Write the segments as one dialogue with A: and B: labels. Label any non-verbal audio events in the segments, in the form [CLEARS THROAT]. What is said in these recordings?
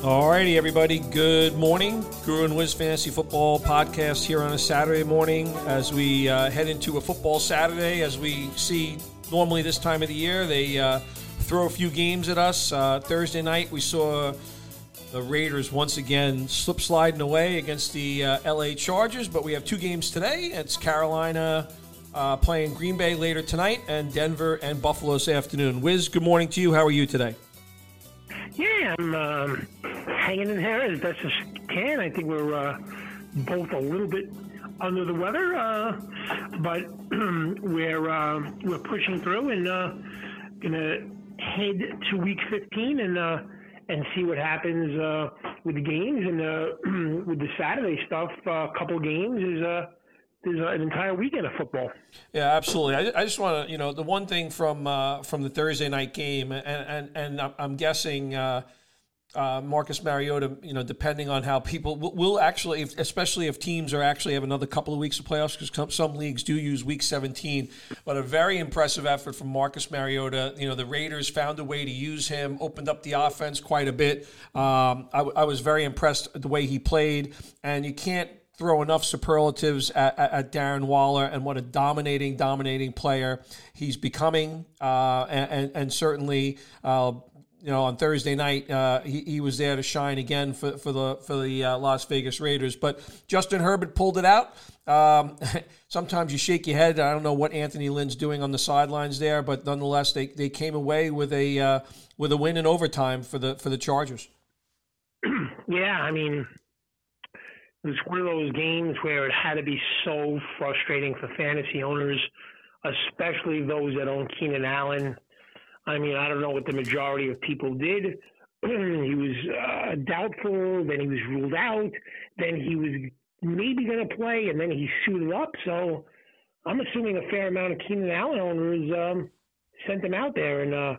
A: Alrighty, everybody. Good morning. Guru and Wiz Fantasy Football podcast here on a Saturday morning as we uh, head into a football Saturday. As we see normally this time of the year, they uh, throw a few games at us. Uh, Thursday night, we saw the Raiders once again slip sliding away against the uh, LA Chargers, but we have two games today. It's Carolina uh, playing Green Bay later tonight, and Denver and Buffalo this afternoon. Wiz, good morning to you. How are you today?
B: Yeah, I'm um, hanging in there as best as can. I think we're uh, both a little bit under the weather, uh, but [CLEARS THROAT] we're uh, we're pushing through and uh, gonna head to week 15 and uh, and see what happens with the games and [CLEARS THROAT] with the Saturday stuff. A couple games is there's an entire weekend of football.
A: Yeah, absolutely. I, I just want to, you know, the one thing from uh, from the Thursday night game, and and, and I'm guessing uh, uh, Marcus Mariota, you know, depending on how people will, will actually, if, especially if teams are actually have another couple of weeks of playoffs, because some, leagues do use Week 17. But a very impressive effort from Marcus Mariota. You know, the Raiders found a way to use him, opened up the offense quite a bit. Um, I, I was very impressed the way he played, and you can't throw enough superlatives at, at, at, Darren Waller and what a dominating, dominating player he's becoming. Uh, and, and, certainly, uh, you know, on Thursday night, uh, he, he, was there to shine again for, for the for the uh, Las Vegas Raiders. But Justin Herbert pulled it out. Um, [LAUGHS] sometimes you shake your head. I don't know what Anthony Lynn's doing on the sidelines there, but nonetheless, they, they came away with a uh, with a win in overtime for the for the Chargers. [CLEARS THROAT]
B: Yeah, I mean, it was one of those games where it had to be so frustrating for fantasy owners, especially those that own Keenan Allen. I mean, I don't know what the majority of people did. [CLEARS THROAT] he was uh, doubtful, then he was ruled out, then he was maybe going to play, and then he suited up. So I'm assuming a fair amount of Keenan Allen owners um, sent him out there and uh,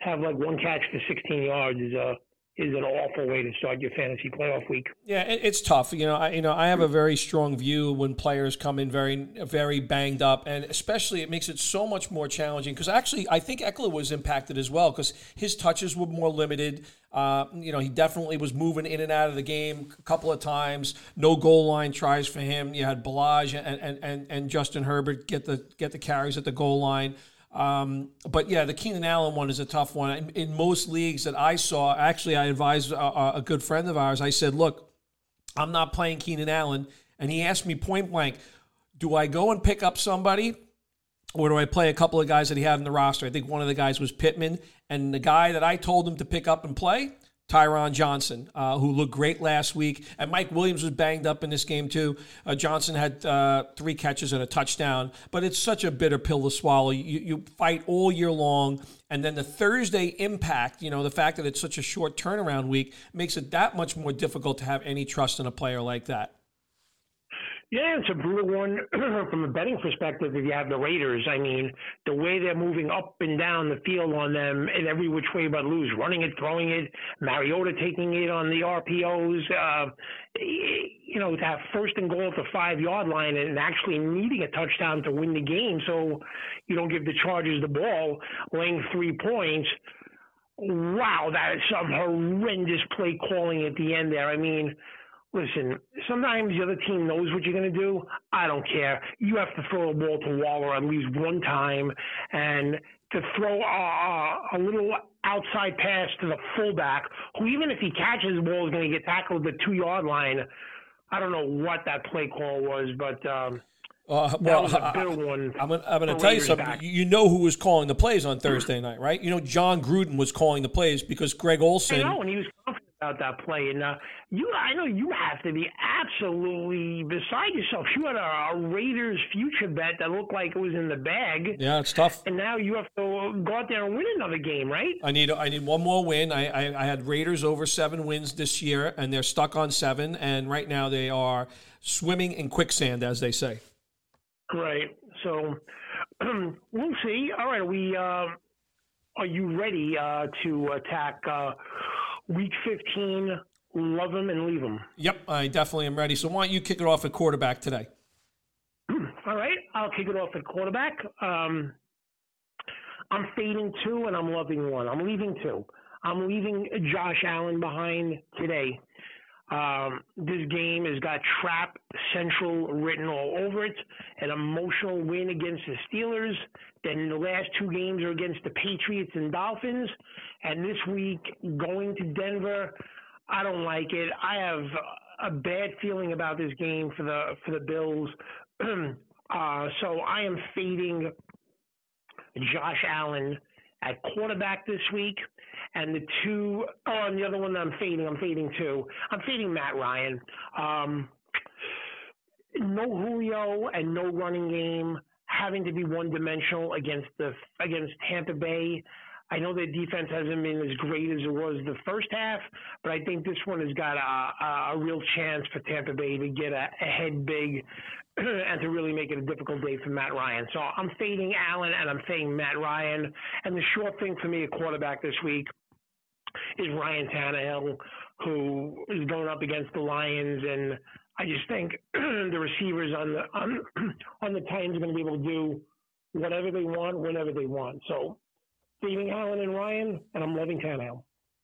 B: have like one catch for 16 yards is uh, is an awful way to start your fantasy playoff week.
A: Yeah, it's tough. You know, I you know I have a very strong view when players come in very very banged up, and especially it makes it so much more challenging because actually I think Ekeler was impacted as well because his touches were more limited. Uh, you know, he definitely was moving in and out of the game a couple of times. No goal line tries for him. You had Ballage and and, and, and Justin Herbert get the get the carries at the goal line. Um, but yeah, the Keenan Allen one is a tough one. In, in most leagues that I saw, actually, I advised a, a, good friend of ours. I said, "Look, I'm not playing Keenan Allen," and he asked me point blank, "Do I go and pick up somebody?" Or do I play a couple of guys that he had in the roster? I think one of the guys was Pittman, and the guy that I told him to pick up and play Tyron Johnson, uh, who looked great last week. And Mike Williams was banged up in this game, too. Uh, Johnson had uh, three catches and a touchdown. But it's such a bitter pill to swallow. You, you fight all year long. And then the Thursday impact, you know, the fact that it's such a short turnaround week makes it that much more difficult to have any trust in a player like that.
B: Yeah, it's a brutal one [CLEARS THROAT] from a betting perspective. If you have the Raiders, I mean, the way they're moving up and down the field on them in every which way but lose, running it, throwing it, Mariota taking it on the RPOs. Uh, you know, to have first and goal at the five yard line and actually needing a touchdown to win the game, so you don't give the Chargers the ball, laying three points. Wow, that is some horrendous play calling at the end there. I mean listen, sometimes the other team knows what you're going to do. I don't care. You have to throw a ball to Waller at least one time and to throw a, a little outside pass to the fullback, who even if he catches the ball is going to get tackled at the two yard line. I don't know what that play call was, but. Um, uh, well, I,
A: am going to tell you something. Back. You know who was calling the plays on Thursday night, right? You know Jon Gruden was calling the plays because Greg Olsen. I
B: know, and he was about that play. And uh, you, I know you have to be absolutely beside yourself. You had a, a, Raiders future bet that looked like it was in the bag.
A: Yeah, it's tough.
B: And now you have to go out there and win another game, right?
A: I need I need one more win. I, I, I had Raiders over seven wins this year, and they're stuck on seven. And right now they are swimming in quicksand, as they say.
B: Great. So [CLEARS THROAT] we'll see. All right, we. Uh, are you ready uh, to attack? Week 15, love them and leave them.
A: Yep, I definitely am ready. So why don't you kick it off at quarterback today? [CLEARS THROAT]
B: All right, I'll kick it off at quarterback. Um, I'm fading two and I'm loving one. I'm leaving two. I'm leaving Josh Allen behind today. Um, this game has got Trap Central written all over it. An emotional win against the Steelers. Then the last two games are against the Patriots and Dolphins. And this week, going to Denver, I don't like it. I have a bad feeling about this game for the for the Bills. [CLEARS THROAT] uh, so I am fading Josh Allen at quarterback this week. And the two, oh, and the other one that I'm fading, I'm fading too. I'm fading Matt Ryan. Um, no Julio and no running game, having to be one dimensional against the against Tampa Bay. I know their defense hasn't been as great as it was the first half, but I think this one has got a, a real chance for Tampa Bay to get a, head big [CLEARS THROAT] and to really make it a difficult day for Matt Ryan. So I'm fading Allen and I'm fading Matt Ryan. And the short thing for me at quarterback this week is Ryan Tannehill, who is going up against the Lions, and I just think [CLEARS THROAT] the receivers on the on [CLEARS THROAT] on the Titans are going to be able to do whatever they want, whenever they want. So, leaving Allen and Ryan, and I'm loving Tannehill.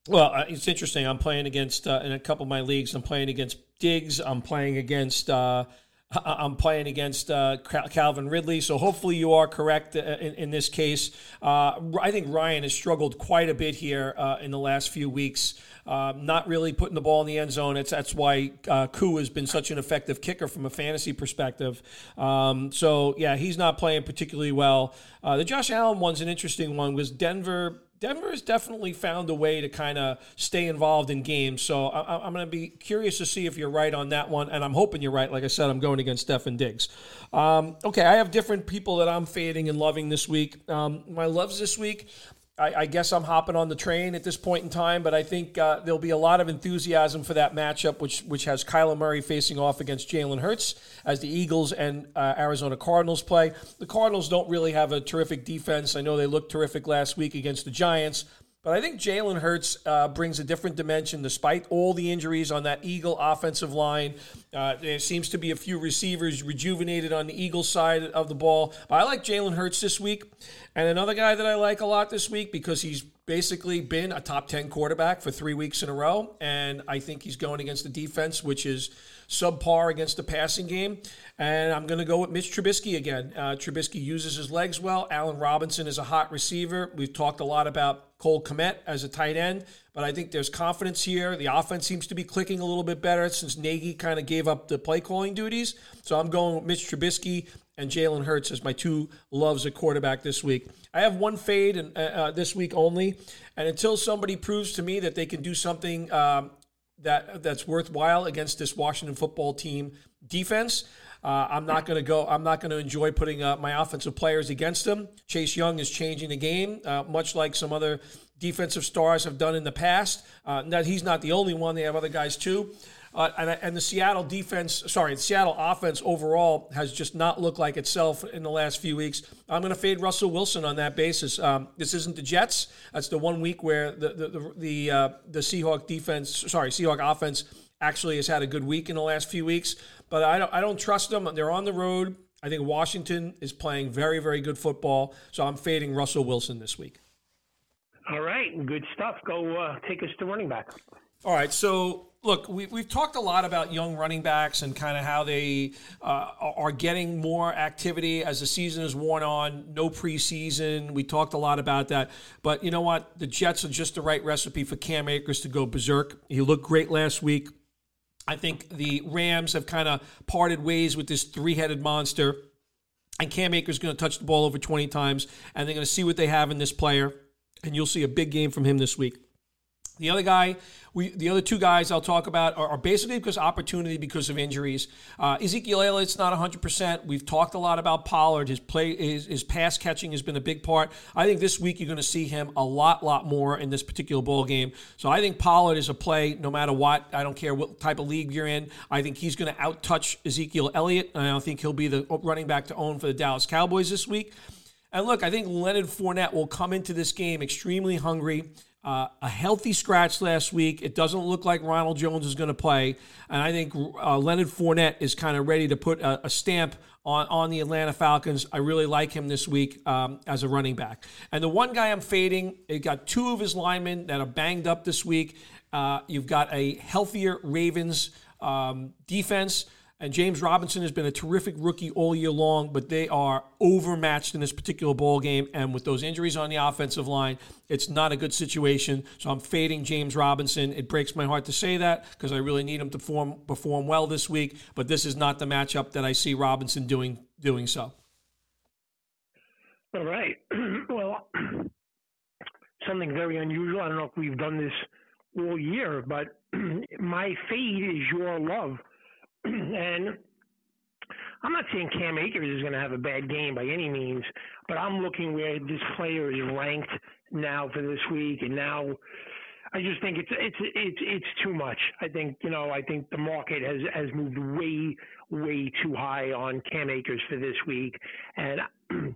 A: Well, uh, it's interesting. I'm playing against uh, in a couple of my leagues. I'm playing against Diggs. I'm playing against. Uh, I'm playing against uh, Calvin Ridley, so hopefully you are correct uh, in, in this case. Uh, I think Ryan has struggled quite a bit here uh, in the last few weeks, uh, not really putting the ball in the end zone. It's, that's why uh, Koo has been such an effective kicker from a fantasy perspective. Um, so, yeah, he's not playing particularly well. the Josh Allen one's an interesting one was Denver Denver has definitely found a way to kind of stay involved in games. So I, am going to be curious to see if you're right on that one. And I'm hoping you're right. Like I said, I'm going against Stefon Diggs. Um, okay, I have different people that I'm fading and loving this week. Um, my loves this week, I, I, guess I'm hopping on the train at this point in time, but I think uh, there'll be a lot of enthusiasm for that matchup, which which has Kyler Murray facing off against Jalen Hurts as the Eagles and uh, Arizona Cardinals play. The Cardinals don't really have a terrific defense. I know they looked terrific last week against the Giants, but I think Jalen Hurts uh, brings a different dimension despite all the injuries on that Eagle offensive line. Uh, there seems to be a few receivers rejuvenated on the Eagle side of the ball. I like Jalen Hurts this week. And another guy that I like a lot this week because he's basically been a top 10 quarterback for three weeks in a row. And I think he's going against the defense, which is subpar against the passing game. And I'm going to go with Mitch Trubisky again. Uh, Trubisky uses his legs well. Allen Robinson is a hot receiver. We've talked a lot about Cole Kmet as a tight end, but I think there's confidence here. The offense seems to be clicking a little bit better since Nagy kind of gave up the play calling duties. So I'm going with Mitch Trubisky and Jalen Hurts as my two loves at quarterback this week. I have one fade and uh, uh, this week only, and until somebody proves to me that they can do something um, that that's worthwhile against this Washington football team defense. Uh, I'm not going to go. I'm not going to enjoy putting uh, my offensive players against them. Chase Young is changing the game, uh, much like some other defensive stars have done in the past. Uh, that he's not the only one. They have other guys too. Uh, and, and, the Seattle defense, sorry, the Seattle offense overall has just not looked like itself in the last few weeks. I'm going to fade Russell Wilson on that basis. Um, this isn't the Jets. That's the one week where the the the the, uh, the Seahawk defense, sorry, Seahawk offense actually has had a good week in the last few weeks. But I don't I don't trust them. They're on the road. I think Washington is playing very very good football. So I'm fading Russell Wilson this week.
B: All right, good stuff. Go uh, take us to running back.
A: All right, so look, we, we've talked a lot about young running backs and kind of how they uh, are getting more activity as the season is worn on. No preseason. We talked a lot about that. But you know what? The Jets are just the right recipe for Cam Akers to go berserk. He looked great last week. I think the Rams have kind of parted ways with this three headed monster. And Cam Akers is going to touch the ball over 20 times, and they're going to see what they have in this player. And you'll see a big game from him this week. The other guy, we, the other two guys I'll talk about are, are basically because opportunity because of injuries. Uh, Ezekiel Elliott's not 100%. We've talked a lot about Pollard. His play, his, his pass catching has been a big part. I think this week you're going to see him a lot, lot more in this particular ball game. So I think Pollard is a play no matter what. I don't care what type of league you're in. I think he's going to outtouch Ezekiel Elliott, and I think he'll be the running back to own for the Dallas Cowboys this week. And look, I think Leonard Fournette will come into this game extremely hungry. Uh, a healthy scratch last week. It doesn't look like Ronald Jones is going to play, and I think uh, Leonard Fournette is kind of ready to put a, a, stamp on, on the Atlanta Falcons. I really like him this week um, as a running back. And the one guy I'm fading, he got two of his linemen that are banged up this week. Uh, you've got a healthier Ravens um, defense. And James Robinson has been a terrific rookie all year long, but they are overmatched in this particular ball game. And with those injuries on the offensive line, it's not a good situation. So I'm fading James Robinson. It breaks my heart to say that because I really need him to form, perform well this week. But this is not the matchup that I see Robinson doing doing so.
B: All right. [CLEARS THROAT] well, [CLEARS THROAT] something very unusual. I don't know if we've done this all year, but [CLEARS THROAT] my fade is your love [CLEARS THROAT] and I'm not saying Cam Akers is going to have a bad game by any means, but I'm looking where this player is ranked now for this week, and now I just think it's it's it's it's too much. I think you know I think the market has has moved way way too high on Cam Akers for this week, and. [CLEARS THROAT]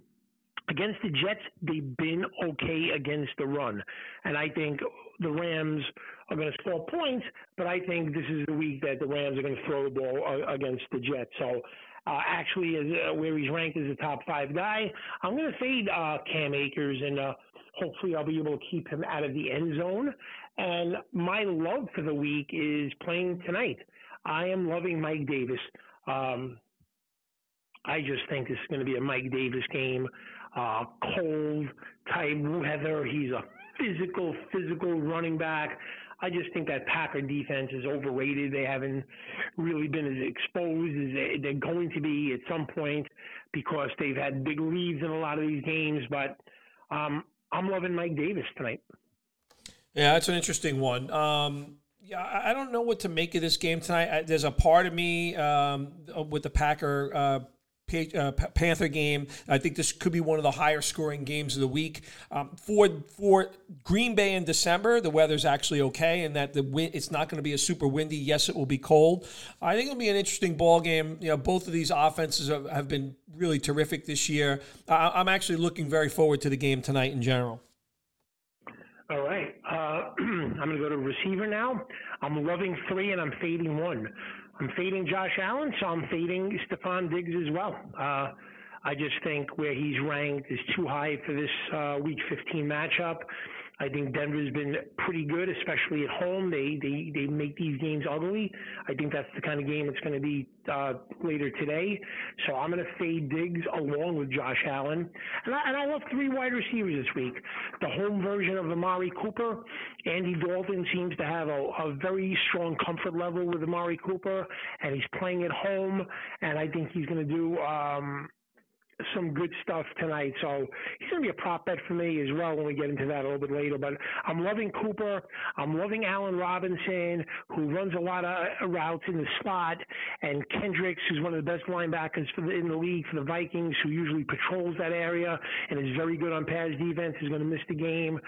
B: against the Jets, they've been okay against the run. And I think the Rams are going to score points, but I think this is the week that the Rams are going to throw the ball uh, against the Jets. So uh, actually, as, uh, where he's ranked as a top five guy, I'm going to fade uh, Cam Akers, and uh, hopefully I'll be able to keep him out of the end zone. And my love for the week is playing tonight. I am loving Mike Davis. Um, I just think this is going to be a Mike Davis game. Uh, cold type weather. He's a physical, physical running back. I just think that Packer defense is overrated. They haven't really been as exposed as they're going to be at some point because they've had big leads in a lot of these games. But um, I'm loving Mike Davis tonight.
A: Yeah, that's an interesting one. Um, yeah, I don't know what to make of this game tonight. There's a part of me um, with the Packer uh, uh, Panther game. I think this could be one of the higher scoring games of the week. Um, for for Green Bay in December, the weather's actually okay, and that the wind it's not going to be a super windy. Yes, it will be cold. I think it'll be an interesting ball game. You know, both of these offenses have, have been really terrific this year. I, I'm actually looking very forward to the game tonight in general.
B: All right. Uh, [CLEARS THROAT] I'm going to go to receiver now. I'm loving three and I'm fading one. I'm fading Josh Allen, so I'm fading Stefon Diggs as well. Uh, I just think where he's ranked is too high for this uh, Week 15 matchup. I think Denver's been pretty good, especially at home. They they they make these games ugly. I think that's the kind of game it's going to be uh, later today. So I'm going to fade Diggs along with Josh Allen, and I, and I love three wide receivers this week. The home version of Amari Cooper, Andy Dalton seems to have a, a very strong comfort level with Amari Cooper, and he's playing at home, and I think he's going to do. Um, some good stuff tonight. So he's going to be a prop bet for me as well when we get into that a little bit later. But I'm loving Cooper. I'm loving Allen Robinson, who runs a lot of uh, routes in the slot, and Kendricks, who's one of the best linebackers the, in the league for the Vikings, who usually patrols that area and is very good on pass defense, is going to miss the game.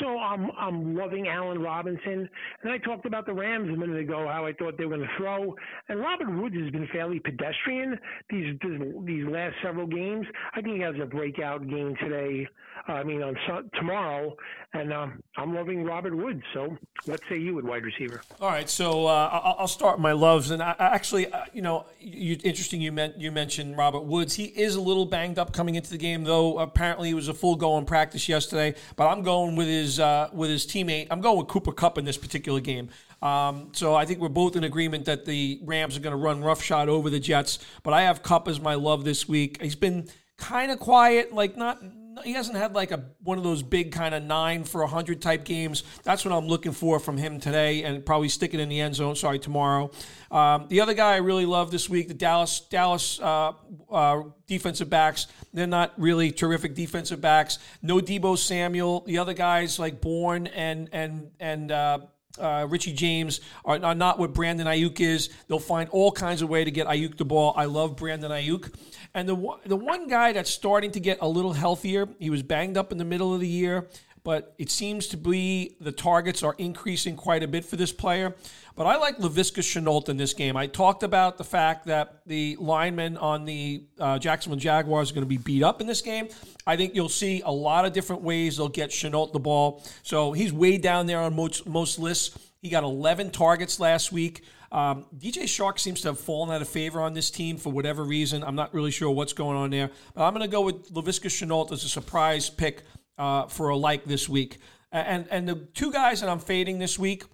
B: So I'm I'm loving Allen Robinson. And I talked about the Rams a minute ago, how I thought they were going to throw. And Robert Woods has been fairly pedestrian these these last several games games. I think he has a breakout game today. Uh, I mean, on tomorrow, and um, I'm loving Robert Woods. So, let's say you would wide receiver.
A: All right, so uh, I'll start my loves, and I, actually, uh, you know, you, interesting. You meant you mentioned Robert Woods. He is a little banged up coming into the game, though. Apparently, he was a full go in practice yesterday. But I'm going with his uh, with his teammate. I'm going with Cooper Kupp in this particular game. Um, so I think we're both in agreement that the Rams are going to run roughshod over the Jets. But I have Kupp as my love this week. He's been kind of quiet, like not. He hasn't had like a one of those big kind of nine for a hundred type games. That's what I'm looking for from him today, and probably sticking in the end zone. Sorry, tomorrow. Um, the other guy I really love this week, the Dallas Dallas uh, uh, defensive backs. They're not really terrific defensive backs. No Deebo Samuel. The other guys like Bourne and and and. Uh, uh, Richie James are, are, not what Brandon Aiyuk is. They'll find all kinds of way to get Aiyuk the ball. I love Brandon Aiyuk. And the the one guy that's starting to get a little healthier, he was banged up in the middle of the year, but it seems to be the targets are increasing quite a bit for this player. But I like Laviska Shenault in this game. I talked about the fact that the linemen on the uh, Jacksonville Jaguars are going to be beat up in this game. I think you'll see a lot of different ways they'll get Shenault the ball. So he's way down there on most, most lists. He got 11 targets last week. Um, DJ Chark seems to have fallen out of favor on this team for whatever reason. I'm not really sure what's going on there. But I'm going to go with Laviska Shenault as a surprise pick uh, for a like this week. And and the two guys that I'm fading this week,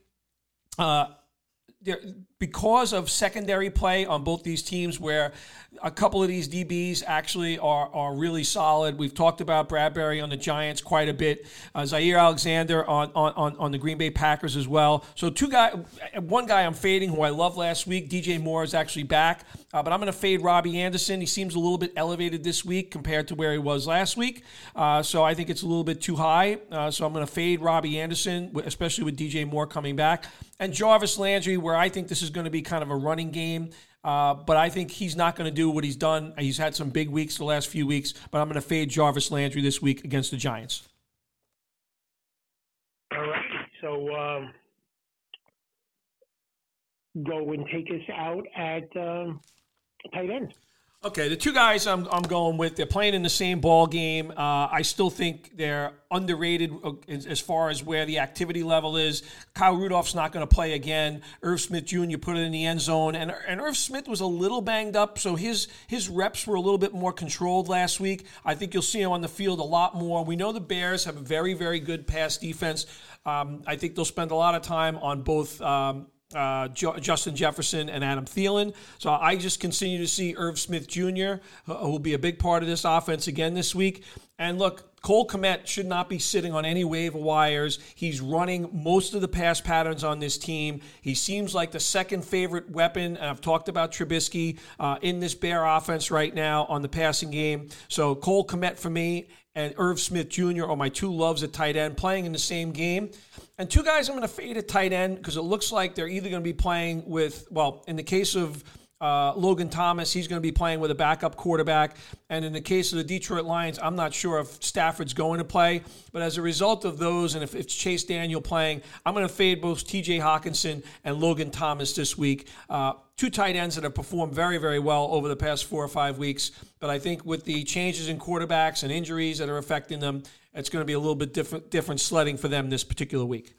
A: uh, there because of secondary play on both these teams, where a couple of these DBs actually are, are really solid. We've talked about Bradberry on the Giants quite a bit, uh, Jaire Alexander on, on, on the Green Bay Packers as well. So two guy, one guy I'm fading who I love last week, DJ Moore is actually back, uh, but I'm going to fade Robbie Anderson. He seems a little bit elevated this week compared to where he was last week, uh, so I think it's a little bit too high. Uh, so I'm going to fade Robbie Anderson, especially with DJ Moore coming back, and Jarvis Landry, where I think this is going to be kind of a running game. Uh, but I think he's not going to do what he's done. He's had some big weeks the last few weeks, but I'm going to fade Jarvis Landry this week against the Giants.
B: All right. So um, go and take us out at um, tight end.
A: Okay, the two guys I'm, I'm going with, they're playing in the same ball game. Uh, I still think they're underrated uh, as far as where the activity level is. Kyle Rudolph's not going to play again. Irv Smith Jr. put it in the end zone, and, and Irv Smith was a little banged up, so his his reps were a little bit more controlled last week. I think you'll see him on the field a lot more. We know the Bears have a very very good pass defense. Um, I think they'll spend a lot of time on both. Um, uh, Justin Jefferson and Adam Thielen. So I just continue to see Irv Smith Jr., who will be a big part of this offense again this week. And look, Cole Kmet should not be sitting on any waiver wires. He's running most of the pass patterns on this team. He seems like the second favorite weapon. And I've talked about Trubisky uh, in this Bear offense right now on the passing game. So Cole Kmet for me and Irv Smith Jr. are my two loves at tight end playing in the same game. And two guys I'm going to fade at tight end because it looks like they're either going to be playing with, well, in the case of uh, Logan Thomas, he's going to be playing with a backup quarterback. And in the case of the Detroit Lions, I'm not sure if Stafford's going to play. But as a result of those, and if it's Chase Daniel playing, I'm going to fade both TJ Hockenson and Logan Thomas this week. Uh, two tight ends that have performed very, very well over the past four or five weeks. But I think with the changes in quarterbacks and injuries that are affecting them, it's going to be a little bit different, different sledding for them this particular week.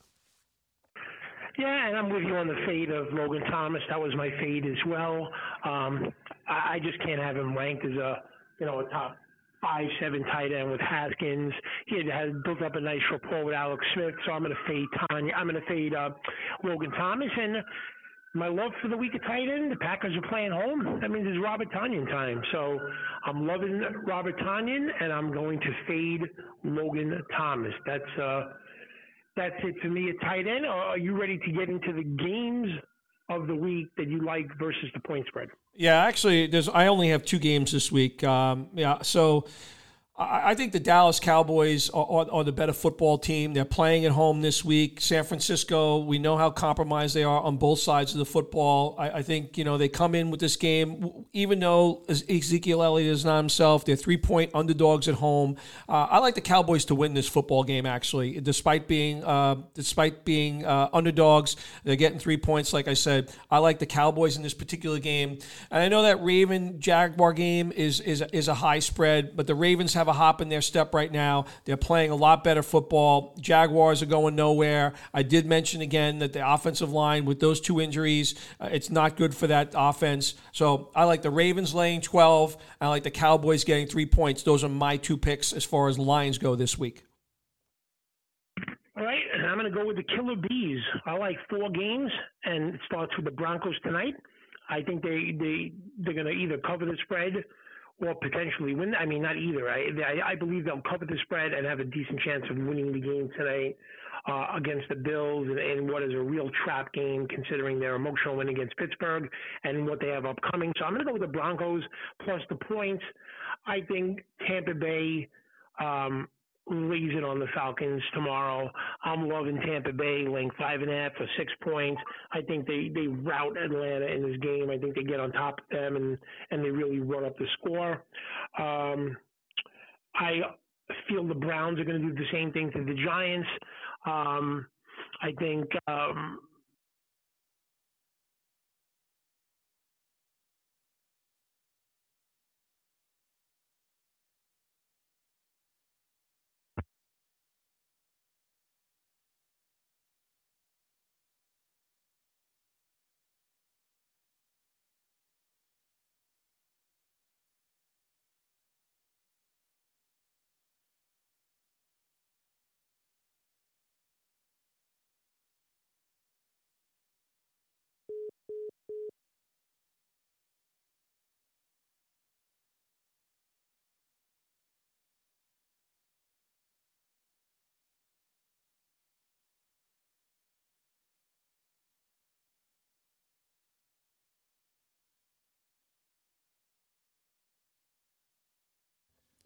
B: Yeah, and I'm with you on the fade of Logan Thomas. That was my fade as well. Um, I, I just can't have him ranked as a you know a top five seven tight end with Haskins. He had, had built up a nice rapport with Alex Smith, so I'm going to fade Tanya. I'm going to fade uh, Logan Thomas and. My love for the week of tight end, the Packers are playing home. That means it's Robert Tonyan time. So I'm loving Robert Tonyan, and I'm going to fade Logan Thomas. That's uh, that's it for me at tight end. Are you ready to get into the games of the week that you like versus the point spread?
A: Yeah, actually, there's. I only have two games this week. Um, yeah, so I think the Dallas Cowboys are, are, the better football team. They're playing at home this week. San Francisco, we know how compromised they are on both sides of the football. I, I think you know they come in with this game, even though Ezekiel Elliott is not himself. They're three point underdogs at home. Uh, I like the Cowboys to win this football game. Actually, despite being uh, despite being uh, underdogs, they're getting three points. Like I said, I like the Cowboys in this particular game. And I know that Raven Jaguar game is is is a high spread, but the Ravens have a hop in their step right now. They're playing a lot better football. Jaguars are going nowhere. I did mention again that the offensive line, with those two injuries, uh, it's not good for that offense. So I like the Ravens laying 12. I like the Cowboys getting three points. Those are my two picks as far as Lions go this week.
B: All right, I'm going to go with the Killer Bees. I like four games, and it starts with the Broncos tonight. I think they they they're going to either cover the spread or potentially win. I mean, not either. I, I, I believe they'll cover the spread and have a decent chance of winning the game tonight uh, against the Bills in, in what is a real trap game, considering their emotional win against Pittsburgh and what they have upcoming. So I'm going to go with the Broncos plus the points. I think Tampa Bay. Um, lays it on the Falcons tomorrow. I'm loving Tampa Bay laying five and a half or six points. I think they they rout Atlanta in this game. I think they get on top of them and and they really run up the score. Um, I feel the Browns are going to do the same thing to the Giants. Um, I think um,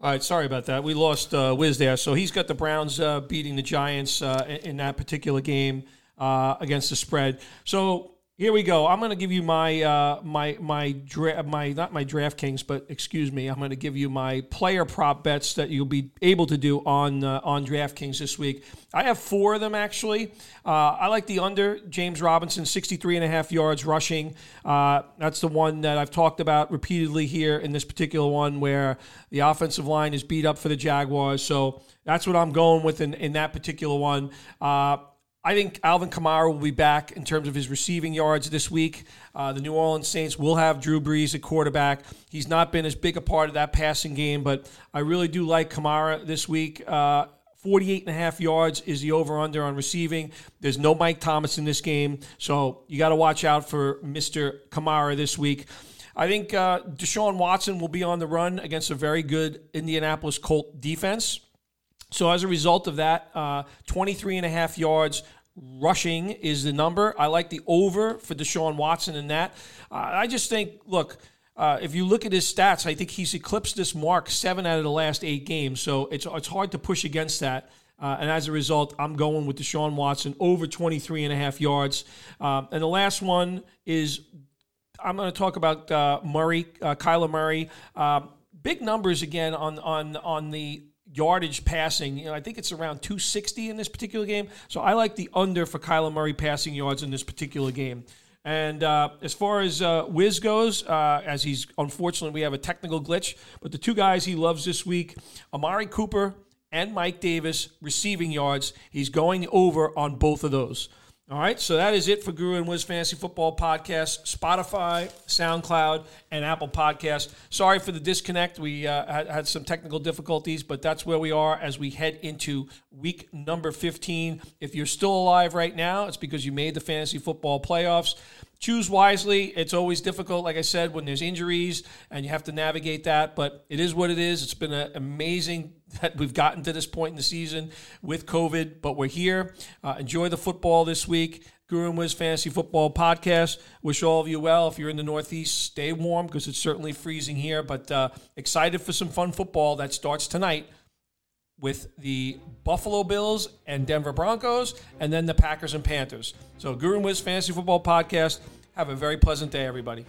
A: All right, sorry about that. We lost uh, Wiz there. So he's got the Browns uh, beating the Giants uh, in, that particular game uh, against the spread. So here we go. I'm going to give you my uh, my my dra- my not my DraftKings, but excuse me. I'm going to give you my player prop bets that you'll be able to do on uh, on DraftKings this week. I have four of them actually. Uh, I like the under James Robinson, 63 and a half yards rushing. Uh, that's the one that I've talked about repeatedly here in this particular one, where the offensive line is beat up for the Jaguars. So that's what I'm going with in, in that particular one. Uh, I think Alvin Kamara will be back in terms of his receiving yards this week. Uh, the New Orleans Saints will have Drew Brees at quarterback. He's not been as big a part of that passing game, but I really do like Kamara this week. Uh, 48 and a half yards is the over under on receiving. There's no Mike Thomas in this game, so you got to watch out for Mr. Kamara this week. I think uh, Deshaun Watson will be on the run against a very good Indianapolis Colt defense. So as a result of that, uh, 23 and a half yards rushing is the number. I like the over for Deshaun Watson in that. Uh, I just think, look, uh, if you look at his stats, I think he's eclipsed this mark seven out of the last eight games. So it's it's hard to push against that. Uh, and as a result, I'm going with Deshaun Watson over 23 and a half yards. Um, and the last one is I'm going to talk about uh, Murray, uh, Kyler Murray. Uh, big numbers again on on on the yardage passing. You know, I think it's around 260 in this particular game. So I like the under for Kyler Murray passing yards in this particular game. And uh, as far as uh, Wiz goes, uh, as he's unfortunately we have a technical glitch, but the two guys he loves this week, Amari Cooper and Mike Davis, receiving yards. He's going over on both of those. All right, so that is it for Guru and Wiz Fantasy Football Podcast, Spotify, SoundCloud, and Apple Podcast. Sorry for the disconnect. We uh, had, had, some technical difficulties, but that's where we are as we head into week number 15. If you're still alive right now, it's because you made the fantasy football playoffs. Choose wisely. It's always difficult, like I said, when there's injuries and you have to navigate that, but it is what it is. It's been an amazing that we've gotten to this point in the season with COVID, but we're here. Uh, enjoy the football this week. Guru and Wiz Fantasy Football Podcast. Wish all of you well. If you're in the Northeast, stay warm because it's certainly freezing here, but uh, excited for some fun football that starts tonight with the Buffalo Bills and Denver Broncos, and then the Packers and Panthers. So, Guru and Wiz Fantasy Football Podcast. Have a very pleasant day, everybody.